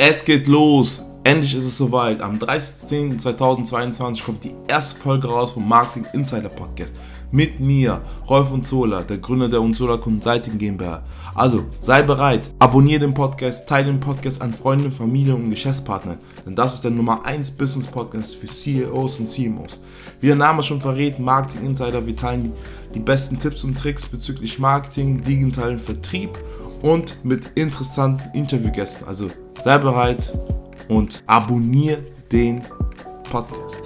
Es geht los. Endlich ist es soweit. Am 30.10.2022 kommt die erste Folge raus vom Marketing Insider Podcast. Mit mir, Rolf Unzola, der Gründer der Unzola Consulting GmbH. Also, sei bereit, abonniere den Podcast, teile den Podcast an Freunde, Familie und Geschäftspartner. Denn das ist der Nummer 1 Business Podcast für CEOs und CMOs. Wie der Name schon verrät, Marketing Insider, wir teilen die, die besten Tipps und Tricks bezüglich Marketing, digitalen Vertrieb und mit interessanten Interviewgästen. Also sei bereit und abonniere den Podcast.